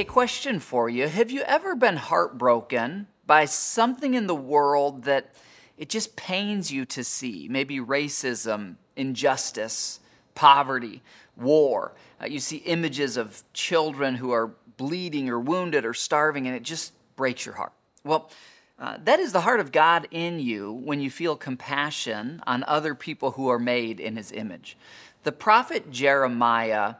Hey, question for you. Have you ever been heartbroken by something in the world that it just pains you to see? Maybe racism, injustice, poverty, war. Uh, you see images of children who are bleeding or wounded or starving, and it just breaks your heart. Well, uh, that is the heart of God in you when you feel compassion on other people who are made in his image. The prophet Jeremiah,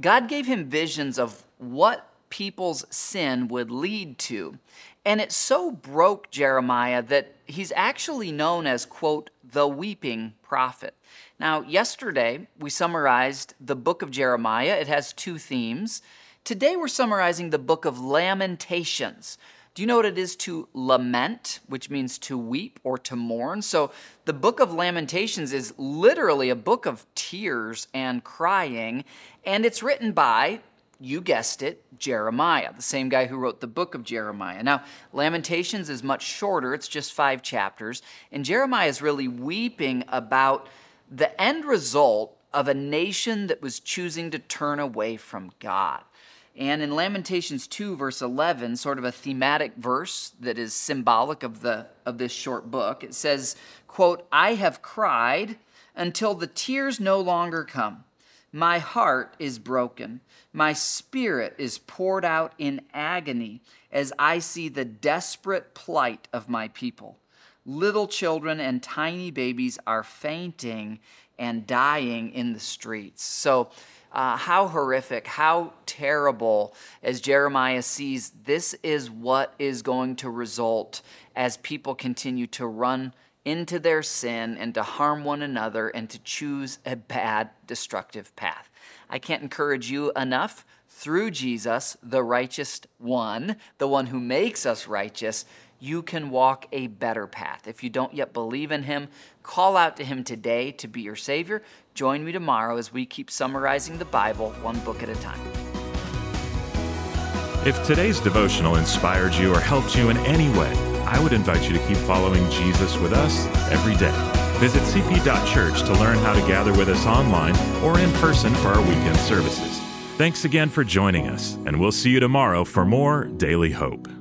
God gave him visions of what people's sin would lead to. And it so broke Jeremiah that he's actually known as, quote, the weeping prophet. Now, yesterday we summarized the book of Jeremiah. It has two themes. Today we're summarizing the book of Lamentations. Do you know what it is to lament, which means to weep or to mourn? So, the book of Lamentations is literally a book of tears and crying, and it's written by you guessed it, Jeremiah, the same guy who wrote the book of Jeremiah. Now, Lamentations is much shorter, it's just five chapters, and Jeremiah is really weeping about the end result of a nation that was choosing to turn away from God. And in Lamentations 2, verse 11, sort of a thematic verse that is symbolic of, the, of this short book, it says, quote, I have cried until the tears no longer come. My heart is broken. My spirit is poured out in agony as I see the desperate plight of my people. Little children and tiny babies are fainting and dying in the streets. So, uh, how horrific, how terrible, as Jeremiah sees, this is what is going to result as people continue to run into their sin and to harm one another and to choose a bad, destructive path. I can't encourage you enough through Jesus, the righteous one, the one who makes us righteous, you can walk a better path. If you don't yet believe in him, call out to him today to be your Savior. Join me tomorrow as we keep summarizing the Bible one book at a time. If today's devotional inspired you or helped you in any way, I would invite you to keep following Jesus with us every day. Visit cp.church to learn how to gather with us online or in person for our weekend services. Thanks again for joining us, and we'll see you tomorrow for more Daily Hope.